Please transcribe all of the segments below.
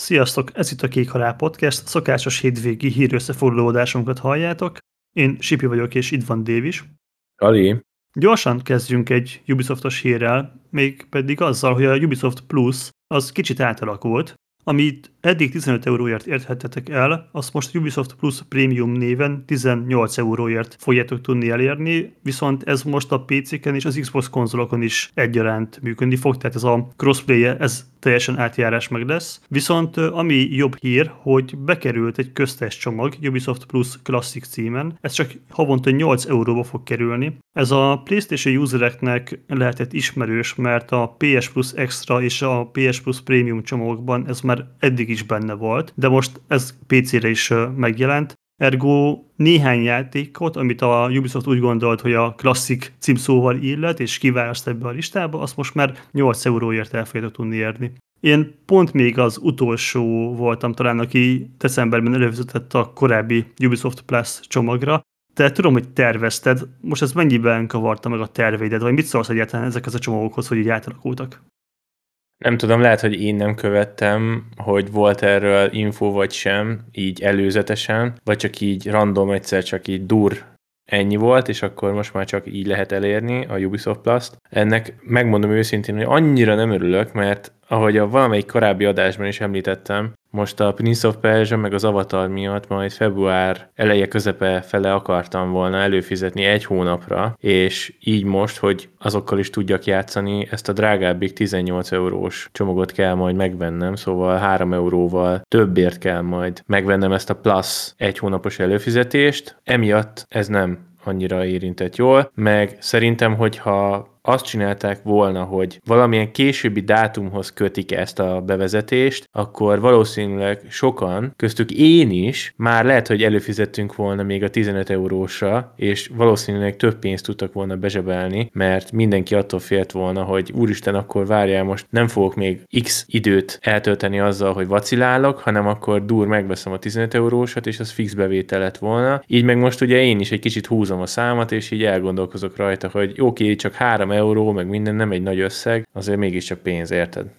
Sziasztok, ez itt a Kék Halál Podcast, szokásos hétvégi hírösszefoglalódásunkat halljátok. Én Sipi vagyok, és itt van Dév is. Ali. Gyorsan kezdjünk egy Ubisoftos hírrel, még pedig azzal, hogy a Ubisoft Plus az kicsit átalakult, amit eddig 15 euróért érthetetek el, azt most Ubisoft Plus Premium néven 18 euróért fogjátok tudni elérni, viszont ez most a PC-ken és az Xbox konzolokon is egyaránt működni fog, tehát ez a crossplay -e, ez teljesen átjárás meg lesz. Viszont ami jobb hír, hogy bekerült egy köztes csomag Ubisoft Plus Classic címen, ez csak havonta 8 euróba fog kerülni. Ez a PlayStation usereknek lehetett ismerős, mert a PS Plus Extra és a PS Plus Premium csomagokban ez már eddig is benne volt, de most ez PC-re is megjelent. Ergo néhány játékot, amit a Ubisoft úgy gondolt, hogy a klasszik címszóval illet, és kiválaszt ebbe a listába, azt most már 8 euróért el fogjátok tudni érni. Én pont még az utolsó voltam talán, aki decemberben előfizetett a korábbi Ubisoft Plus csomagra, te tudom, hogy tervezted, most ez mennyiben kavarta meg a terveidet, vagy mit szólsz egyáltalán ezekhez a csomagokhoz, hogy így átalakultak? Nem tudom, lehet, hogy én nem követtem, hogy volt erről info vagy sem, így előzetesen, vagy csak így random egyszer csak így dur ennyi volt, és akkor most már csak így lehet elérni a Ubisoft Plus-t. Ennek megmondom őszintén, hogy annyira nem örülök, mert ahogy a valamelyik korábbi adásban is említettem, most a Prince of Persia meg az Avatar miatt majd február eleje közepe fele akartam volna előfizetni egy hónapra, és így most, hogy azokkal is tudjak játszani, ezt a drágábbik 18 eurós csomagot kell majd megvennem, szóval 3 euróval többért kell majd megvennem ezt a plusz egy hónapos előfizetést, emiatt ez nem annyira érintett jól, meg szerintem, hogyha azt csinálták volna, hogy valamilyen későbbi dátumhoz kötik ezt a bevezetést, akkor valószínűleg sokan, köztük én is, már lehet, hogy előfizettünk volna még a 15 eurósra, és valószínűleg több pénzt tudtak volna bezsebelni, mert mindenki attól félt volna, hogy úristen, akkor várjál, most nem fogok még x időt eltölteni azzal, hogy vacilálok, hanem akkor dur megveszem a 15 eurósat, és az fix bevétel lett volna. Így meg most ugye én is egy kicsit húzom a számat, és így elgondolkozok rajta, hogy oké, csak 3 euró, meg minden nem egy nagy összeg, azért mégiscsak pénz, érted?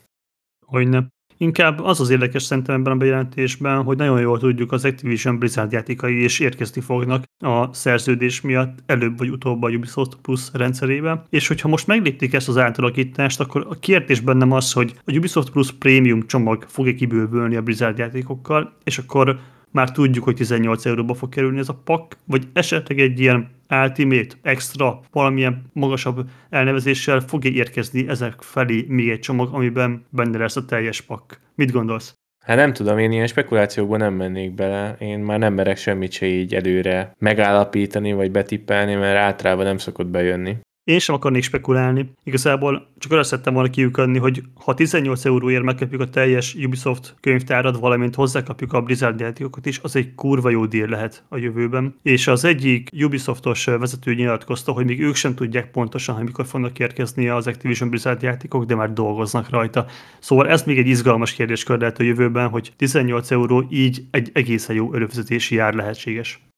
Hogyne. Inkább az az érdekes szerintem ebben a bejelentésben, hogy nagyon jól tudjuk, az Activision Blizzard játékai és érkezni fognak a szerződés miatt előbb vagy utóbb a Ubisoft Plus rendszerébe. És hogyha most meglépték ezt az átalakítást, akkor a kérdés bennem az, hogy a Ubisoft Plus Premium csomag fog-e kibővülni a Blizzard játékokkal, és akkor már tudjuk, hogy 18 euróba fog kerülni ez a pak, vagy esetleg egy ilyen Ultimate, extra, valamilyen magasabb elnevezéssel fog érkezni ezek felé még egy csomag, amiben benne lesz a teljes pak. Mit gondolsz? Hát nem tudom, én ilyen spekulációkba nem mennék bele. Én már nem merek semmit se így előre megállapítani, vagy betippelni, mert általában nem szokott bejönni. Én sem akarnék spekulálni. Igazából csak arra szerettem volna kiukadni, hogy ha 18 euróért megkapjuk a teljes Ubisoft könyvtárat, valamint hozzákapjuk a Blizzard játékokat is, az egy kurva jó díl lehet a jövőben. És az egyik Ubisoftos vezető nyilatkozta, hogy még ők sem tudják pontosan, hogy mikor fognak érkezni az Activision Blizzard játékok, de már dolgoznak rajta. Szóval ez még egy izgalmas kérdéskör lehet a jövőben, hogy 18 euró így egy egészen jó előfizetési jár lehetséges.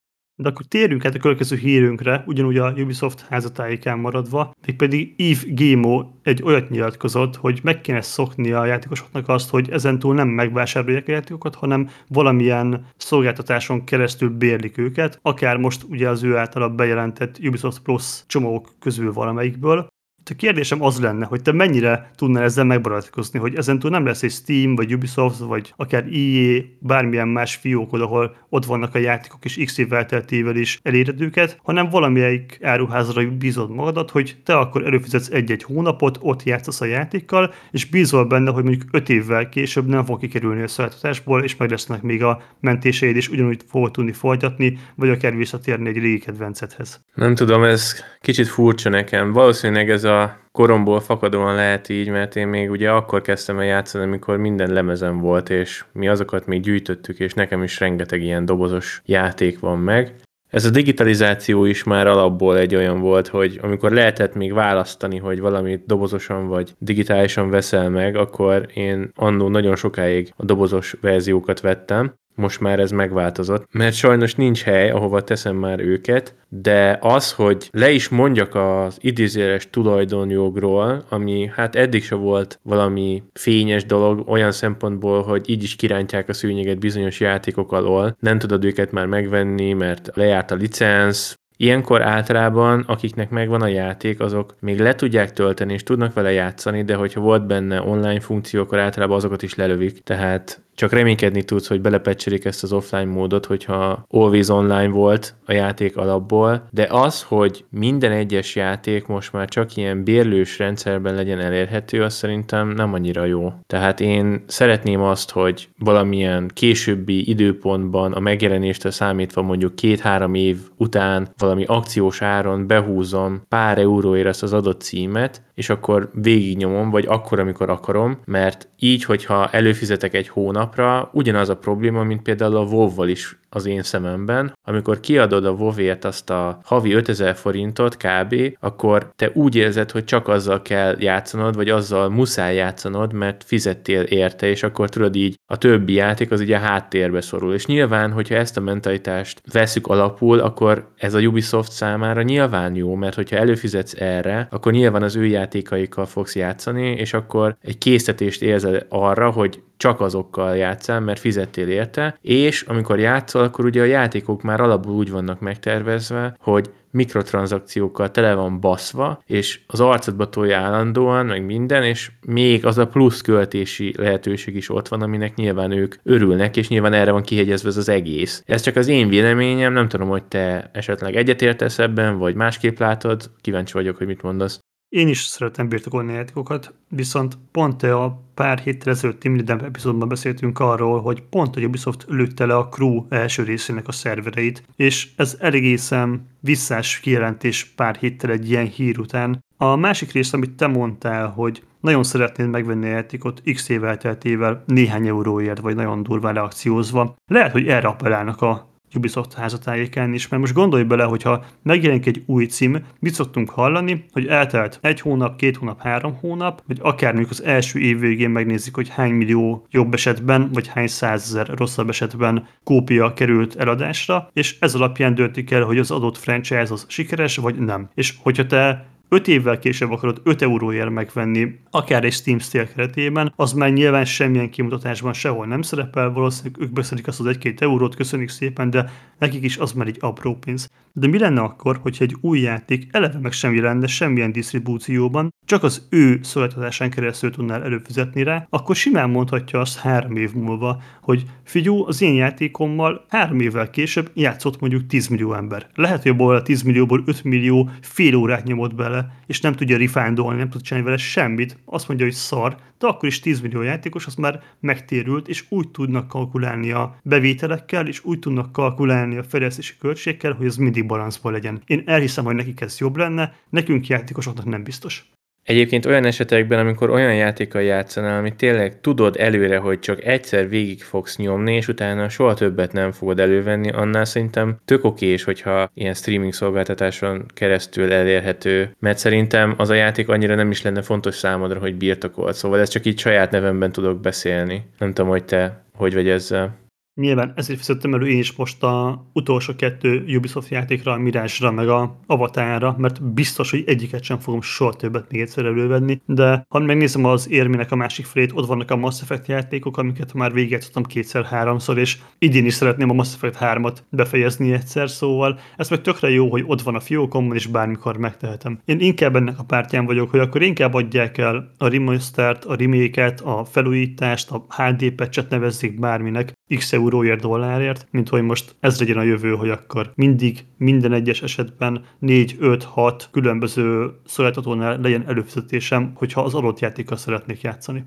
De akkor térjünk át a következő hírünkre, ugyanúgy a Ubisoft házatájékán maradva, pedig Yves Gimo egy olyat nyilatkozott, hogy meg kéne szokni a játékosoknak azt, hogy ezentúl nem megvásárolják a játékokat, hanem valamilyen szolgáltatáson keresztül bérlik őket, akár most ugye az ő általa bejelentett Ubisoft Plus csomagok közül valamelyikből, a kérdésem az lenne, hogy te mennyire tudnál ezzel megbarátkozni, hogy ezentúl nem lesz egy Steam, vagy Ubisoft, vagy akár EA, bármilyen más fiókod, ahol ott vannak a játékok, és x év elteltével is eléred őket, hanem valamelyik áruházra bízod magadat, hogy te akkor előfizetsz egy-egy hónapot, ott játszasz a játékkal, és bízol benne, hogy mondjuk 5 évvel később nem fog kikerülni a szolgáltatásból, és meg lesznek még a mentéseid, és ugyanúgy fogod tudni folytatni, vagy akár visszatérni egy régi kedvencedhez. Nem tudom, ez kicsit furcsa nekem. Valószínűleg ez a koromból fakadóan lehet így, mert én még ugye akkor kezdtem el játszani, amikor minden lemezem volt, és mi azokat még gyűjtöttük, és nekem is rengeteg ilyen dobozos játék van meg. Ez a digitalizáció is már alapból egy olyan volt, hogy amikor lehetett még választani, hogy valamit dobozosan vagy digitálisan veszel meg, akkor én annó nagyon sokáig a dobozos verziókat vettem, most már ez megváltozott, mert sajnos nincs hely, ahova teszem már őket, de az, hogy le is mondjak az idézéres tulajdonjogról, ami hát eddig se volt valami fényes dolog, olyan szempontból, hogy így is kirántják a szűnyeget bizonyos játékok alól, nem tudod őket már megvenni, mert lejárt a licensz, Ilyenkor általában, akiknek megvan a játék, azok még le tudják tölteni és tudnak vele játszani, de hogyha volt benne online funkció, akkor általában azokat is lelövik. Tehát csak reménykedni tudsz, hogy belepecselik ezt az offline módot, hogyha always online volt a játék alapból, de az, hogy minden egyes játék most már csak ilyen bérlős rendszerben legyen elérhető, az szerintem nem annyira jó. Tehát én szeretném azt, hogy valamilyen későbbi időpontban a megjelenéstől számítva mondjuk két-három év után valami akciós áron behúzom pár euróért ezt az adott címet, és akkor végignyomom, vagy akkor, amikor akarom, mert így, hogyha előfizetek egy hónapra, ugyanaz a probléma, mint például a WoW-val is az én szememben, amikor kiadod a WoW-ért azt a havi 5000 forintot kb., akkor te úgy érzed, hogy csak azzal kell játszanod, vagy azzal muszáj játszanod, mert fizettél érte, és akkor tudod így a többi játék az ugye háttérbe szorul. És nyilván, hogyha ezt a mentalitást veszük alapul, akkor ez a Ubisoft számára nyilván jó, mert hogyha előfizetsz erre, akkor nyilván az ő játékaikkal fogsz játszani, és akkor egy készítést érzel arra, hogy csak azokkal játszál, mert fizettél érte, és amikor játszol, akkor ugye a játékok már alapul úgy vannak megtervezve, hogy mikrotranszakciókkal tele van baszva, és az arcodba tolja állandóan, meg minden, és még az a plusz költési lehetőség is ott van, aminek nyilván ők örülnek, és nyilván erre van kihegyezve ez az egész. Ez csak az én véleményem, nem tudom, hogy te esetleg egyetértesz ebben, vagy másképp látod, kíváncsi vagyok, hogy mit mondasz. Én is szeretem birtokolni játékokat, viszont pont a pár héttel ezelőtt Team Leader epizódban beszéltünk arról, hogy pont a Ubisoft lőtte le a Crew első részének a szervereit, és ez egészen visszás kijelentés pár héttel egy ilyen hír után. A másik rész, amit te mondtál, hogy nagyon szeretnéd megvenni a játékot x évvel teltével néhány euróért, vagy nagyon durván reakciózva. Lehet, hogy erre appellálnak a Ubisoft házatájéken is, mert most gondolj bele, hogyha megjelenik egy új cím, mit szoktunk hallani, hogy eltelt egy hónap, két hónap, három hónap, vagy akár mondjuk az első év végén megnézik, hogy hány millió jobb esetben, vagy hány százezer rosszabb esetben kópia került eladásra, és ez alapján döntik el, hogy az adott franchise az sikeres, vagy nem. És hogyha te 5 évvel később akarod 5 euróért megvenni, akár egy Steam Sale keretében, az már nyilván semmilyen kimutatásban sehol nem szerepel, valószínűleg ők beszélik azt az 1-2 eurót, köszönjük szépen, de nekik is az már egy apró pénz. De mi lenne akkor, hogyha egy új játék eleve meg semmi lenne semmilyen disztribúcióban, csak az ő szolgáltatásán keresztül tudnál előfizetni rá, akkor simán mondhatja azt három év múlva, hogy figyú, az én játékommal három évvel később játszott mondjuk 10 millió ember. Lehet, hogy abból a 10 millióból 5 millió fél órát nyomott bele, és nem tudja rifándolni, nem tud csinálni vele semmit. Azt mondja, hogy szar, de akkor is 10 millió játékos az már megtérült, és úgy tudnak kalkulálni a bevételekkel, és úgy tudnak kalkulálni a fejlesztési költségekkel, hogy az mindig balanszban legyen. Én elhiszem, hogy nekik ez jobb lenne, nekünk játékosoknak nem biztos. Egyébként olyan esetekben, amikor olyan játékkal játszanál, amit tényleg tudod előre, hogy csak egyszer végig fogsz nyomni, és utána soha többet nem fogod elővenni, annál szerintem tök okés, hogyha ilyen streaming szolgáltatáson keresztül elérhető, mert szerintem az a játék annyira nem is lenne fontos számodra, hogy birtokolt. Szóval ez csak így saját nevemben tudok beszélni. Nem tudom, hogy te hogy vagy ezzel. Nyilván ezért fizettem elő én is most a utolsó kettő Ubisoft játékra, a Mirage-ra, meg a Avatarra, mert biztos, hogy egyiket sem fogom soha többet még egyszer elővenni, de ha megnézem az érmének a másik felét, ott vannak a Mass Effect játékok, amiket már végigjátszottam kétszer-háromszor, és idén is szeretném a Mass Effect 3-at befejezni egyszer, szóval ez meg tökre jó, hogy ott van a fiókomban, és bármikor megtehetem. Én inkább ennek a pártján vagyok, hogy akkor inkább adják el a remastert, a remake a felújítást, a HD patchet nevezzék bárminek, x euróért, dollárért, mint hogy most ez legyen a jövő, hogy akkor mindig, minden egyes esetben 4, 5, 6 különböző szolgáltatónál legyen előfizetésem, hogyha az adott játékkal szeretnék játszani.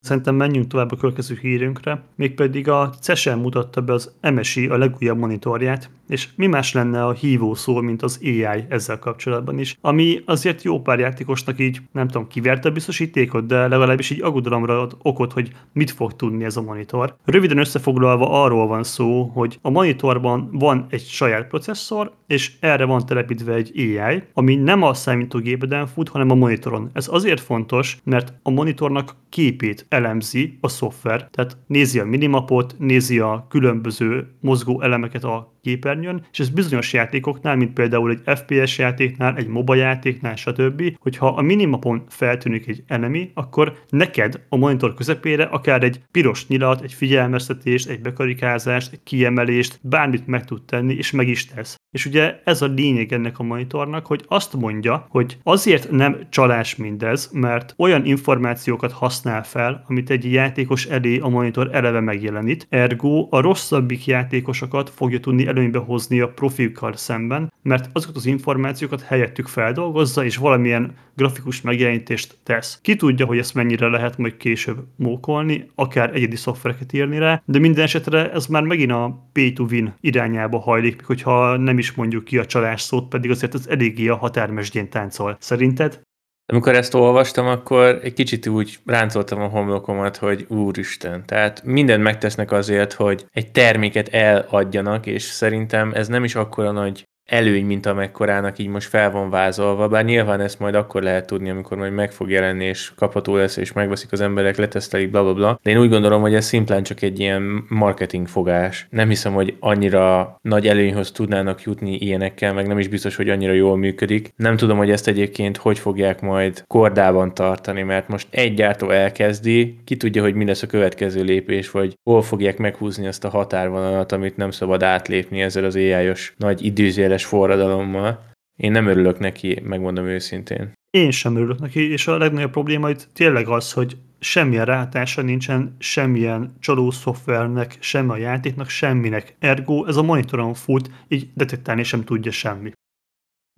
Szerintem menjünk tovább a következő hírünkre, mégpedig a CESEL mutatta be az MSI a legújabb monitorját, és mi más lenne a hívó szó, mint az AI ezzel kapcsolatban is, ami azért jó pár játékosnak így, nem tudom, kiverte a biztosítékot, de legalábbis így aggodalomra ad okot, hogy mit fog tudni ez a monitor. Röviden összefoglalva arról van szó, hogy a monitorban van egy saját processzor, és erre van telepítve egy AI, ami nem a számítógépeden fut, hanem a monitoron. Ez azért fontos, mert a monitornak képét elemzi a szoftver. Tehát nézi a minimapot, nézi a különböző mozgó elemeket a képernyőn, és ez bizonyos játékoknál, mint például egy FPS játéknál, egy MOBA játéknál, stb., hogyha a minimapon feltűnik egy enemy, akkor neked a monitor közepére akár egy piros nyilat, egy figyelmeztetést, egy bekarikázást, egy kiemelést, bármit meg tud tenni, és meg is tesz. És ugye ez a lényeg ennek a monitornak, hogy azt mondja, hogy azért nem csalás mindez, mert olyan információkat használ fel, amit egy játékos elé a monitor eleve megjelenít, ergo a rosszabbik játékosokat fogja tudni előnybe hozni a profikkal szemben, mert azokat az információkat helyettük feldolgozza, és valamilyen grafikus megjelenítést tesz. Ki tudja, hogy ezt mennyire lehet majd később mókolni, akár egyedi szoftvereket írni rá, de minden esetre ez már megint a pay to win irányába hajlik, hogyha nem is mondjuk ki a csalás szót, pedig azért az eléggé a határmesdjén táncol. Szerinted? Amikor ezt olvastam, akkor egy kicsit úgy ráncoltam a homlokomat, hogy úristen. Tehát mindent megtesznek azért, hogy egy terméket eladjanak, és szerintem ez nem is akkora nagy előny, mint amekkorának így most fel van vázolva, bár nyilván ezt majd akkor lehet tudni, amikor majd meg fog jelenni, és kapható lesz, és megveszik az emberek, letesztelik, bla, bla, bla. De én úgy gondolom, hogy ez szimplán csak egy ilyen marketing fogás. Nem hiszem, hogy annyira nagy előnyhöz tudnának jutni ilyenekkel, meg nem is biztos, hogy annyira jól működik. Nem tudom, hogy ezt egyébként hogy fogják majd kordában tartani, mert most egy gyártó elkezdi, ki tudja, hogy mi lesz a következő lépés, vagy hol fogják meghúzni ezt a határvonalat, amit nem szabad átlépni ezzel az ai nagy időzéles éles forradalommal. Én nem örülök neki, megmondom őszintén. Én sem örülök neki, és a legnagyobb probléma itt tényleg az, hogy semmilyen rátása nincsen, semmilyen csaló szoftvernek, semmi a játéknak, semminek. Ergo ez a monitoron fut, így detektálni sem tudja semmi.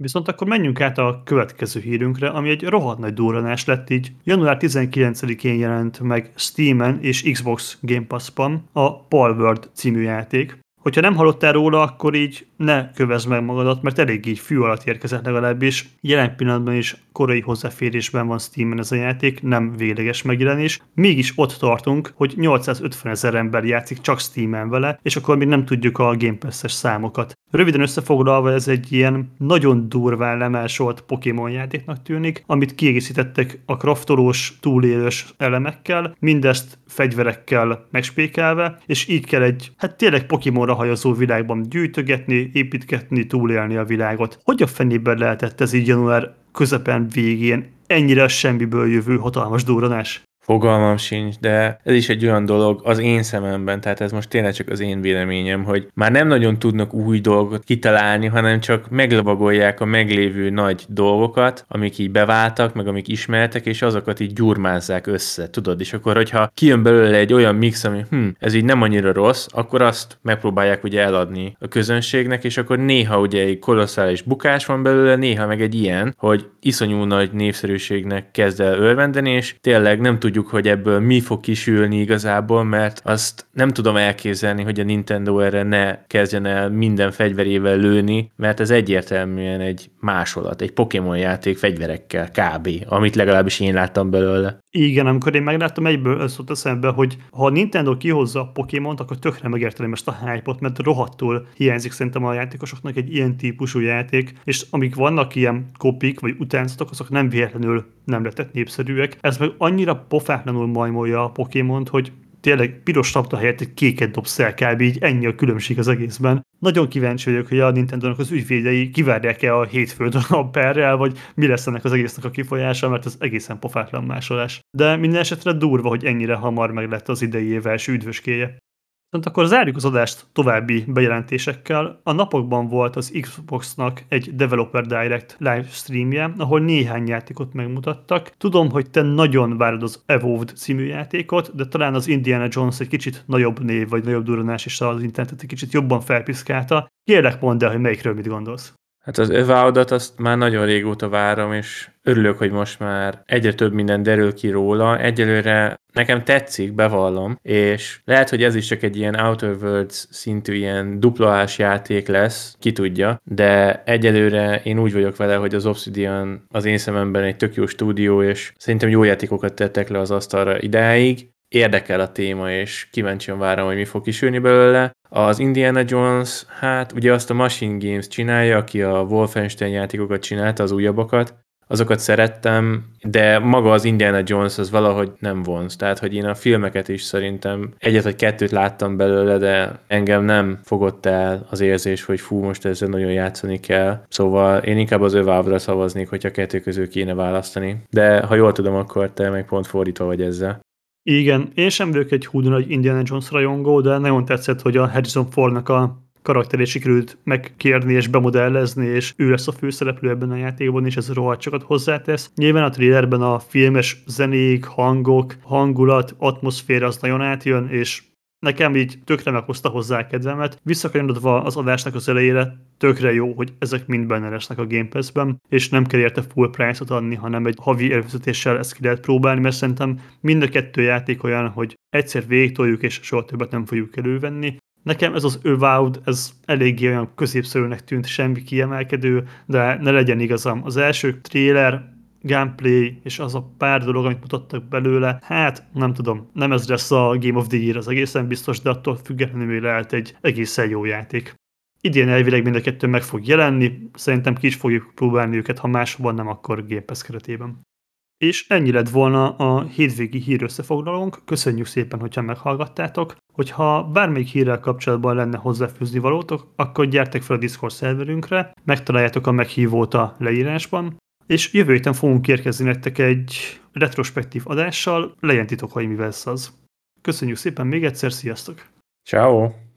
Viszont akkor menjünk át a következő hírünkre, ami egy rohadt nagy durranás lett így. Január 19-én jelent meg Steam-en és Xbox Game Pass-ban a Palworld című játék. Hogyha nem hallottál róla, akkor így ne kövezd meg magadat, mert elég így fű alatt érkezett legalábbis. Jelen pillanatban is korai hozzáférésben van Steam-en ez a játék, nem végleges megjelenés. Mégis ott tartunk, hogy 850 ezer ember játszik csak Steam-en vele, és akkor még nem tudjuk a Game Pass-es számokat. Röviden összefoglalva ez egy ilyen nagyon durván lemásolt Pokémon játéknak tűnik, amit kiegészítettek a kraftolós, túlélős elemekkel, mindezt fegyverekkel megspékelve, és így kell egy, hát tényleg Pokémonra hajazó világban gyűjtögetni, építgetni, túlélni a világot. Hogy a fenében lehetett ez így január közepen végén ennyire semmiből jövő hatalmas durranás? Fogalmam sincs, de ez is egy olyan dolog az én szememben, tehát ez most tényleg csak az én véleményem, hogy már nem nagyon tudnak új dolgot kitalálni, hanem csak meglavagolják a meglévő nagy dolgokat, amik így beváltak, meg amik ismertek, és azokat így gyurmázzák össze, tudod? És akkor, hogyha kijön belőle egy olyan mix, ami hm, ez így nem annyira rossz, akkor azt megpróbálják ugye eladni a közönségnek, és akkor néha ugye egy kolosszális bukás van belőle, néha meg egy ilyen, hogy iszonyú nagy népszerűségnek kezd el örvendeni, és tényleg nem tudjuk tudjuk, hogy ebből mi fog kisülni igazából, mert azt nem tudom elképzelni, hogy a Nintendo erre ne kezdjen el minden fegyverével lőni, mert ez egyértelműen egy másolat, egy Pokémon játék fegyverekkel kb., amit legalábbis én láttam belőle. Igen, amikor én megláttam, egyből az eszembe, hogy ha a Nintendo kihozza a Pokémont, akkor tökre megértelem ezt a hype mert rohadtul hiányzik szerintem a játékosoknak egy ilyen típusú játék, és amik vannak ilyen kopik vagy utánzatok, azok nem véletlenül nem lettek népszerűek. Ez meg annyira pofátlanul majmolja a Pokémont, hogy tényleg piros tapta helyett egy kéket dobsz el kb. így ennyi a különbség az egészben. Nagyon kíváncsi vagyok, hogy a Nintendo-nak az ügyvédei kivárják-e a hétfőt a perrel, vagy mi lesz ennek az egésznek a kifolyása, mert ez egészen pofátlan másolás. De minden esetre durva, hogy ennyire hamar meg lett az idei év első üdvöskéje. Viszont akkor zárjuk az adást további bejelentésekkel. A napokban volt az Xboxnak egy Developer Direct livestreamje, ahol néhány játékot megmutattak. Tudom, hogy te nagyon várod az Evolved című játékot, de talán az Indiana Jones egy kicsit nagyobb név, vagy nagyobb duranás, és az internetet egy kicsit jobban felpiszkálta. Kérlek mondd el, hogy melyikről mit gondolsz. Hát az Avowed-ot azt már nagyon régóta várom, és örülök, hogy most már egyre több minden derül ki róla. Egyelőre nekem tetszik, bevallom, és lehet, hogy ez is csak egy ilyen Outer Worlds szintű ilyen duplás játék lesz, ki tudja, de egyelőre én úgy vagyok vele, hogy az Obsidian az én szememben egy tök jó stúdió, és szerintem jó játékokat tettek le az asztalra idáig, érdekel a téma, és kíváncsian várom, hogy mi fog kisülni belőle. Az Indiana Jones, hát ugye azt a Machine Games csinálja, aki a Wolfenstein játékokat csinálta, az újabbakat, azokat szerettem, de maga az Indiana Jones az valahogy nem vonz. Tehát, hogy én a filmeket is szerintem egyet vagy kettőt láttam belőle, de engem nem fogott el az érzés, hogy fú, most ezzel nagyon játszani kell. Szóval én inkább az övávra szavaznék, hogyha kettő közül kéne választani. De ha jól tudom, akkor te meg pont fordítva vagy ezzel. Igen, én sem vagyok egy húdon nagy Indiana Jones rajongó, de nagyon tetszett, hogy a Harrison Fordnak a karakterét sikerült megkérni és bemodellezni, és ő lesz a főszereplő ebben a játékban, és ez rohadt sokat hozzátesz. Nyilván a trailerben a filmes zenék, hangok, hangulat, atmoszféra az nagyon átjön, és nekem így tökre meghozta hozzá a kedvemet. Visszakanyarodva az adásnak az elejére, tökre jó, hogy ezek mind benne lesznek a Game Pass-ben, és nem kell érte full price-ot adni, hanem egy havi előfizetéssel ezt ki lehet próbálni, mert szerintem mind a kettő játék olyan, hogy egyszer végtoljuk, és soha többet nem fogjuk elővenni. Nekem ez az Avowed, ez eléggé olyan középszerűnek tűnt, semmi kiemelkedő, de ne legyen igazam. Az első trailer, gameplay és az a pár dolog, amit mutattak belőle, hát nem tudom, nem ez lesz a Game of the Year, az egészen biztos, de attól függetlenül lehet egy egészen jó játék. Idén elvileg mind a kettő meg fog jelenni, szerintem ki is fogjuk próbálni őket, ha máshol nem, akkor Game Pass keretében. És ennyi lett volna a hétvégi hír összefoglalónk. Köszönjük szépen, hogyha meghallgattátok. Hogyha bármelyik hírrel kapcsolatban lenne hozzáfűzni valótok, akkor gyertek fel a Discord szerverünkre, megtaláljátok a meghívót a leírásban, és jövő héten fogunk érkezni nektek egy retrospektív adással, legyen titok, hogy mi az. Köszönjük szépen még egyszer, sziasztok! Ciao.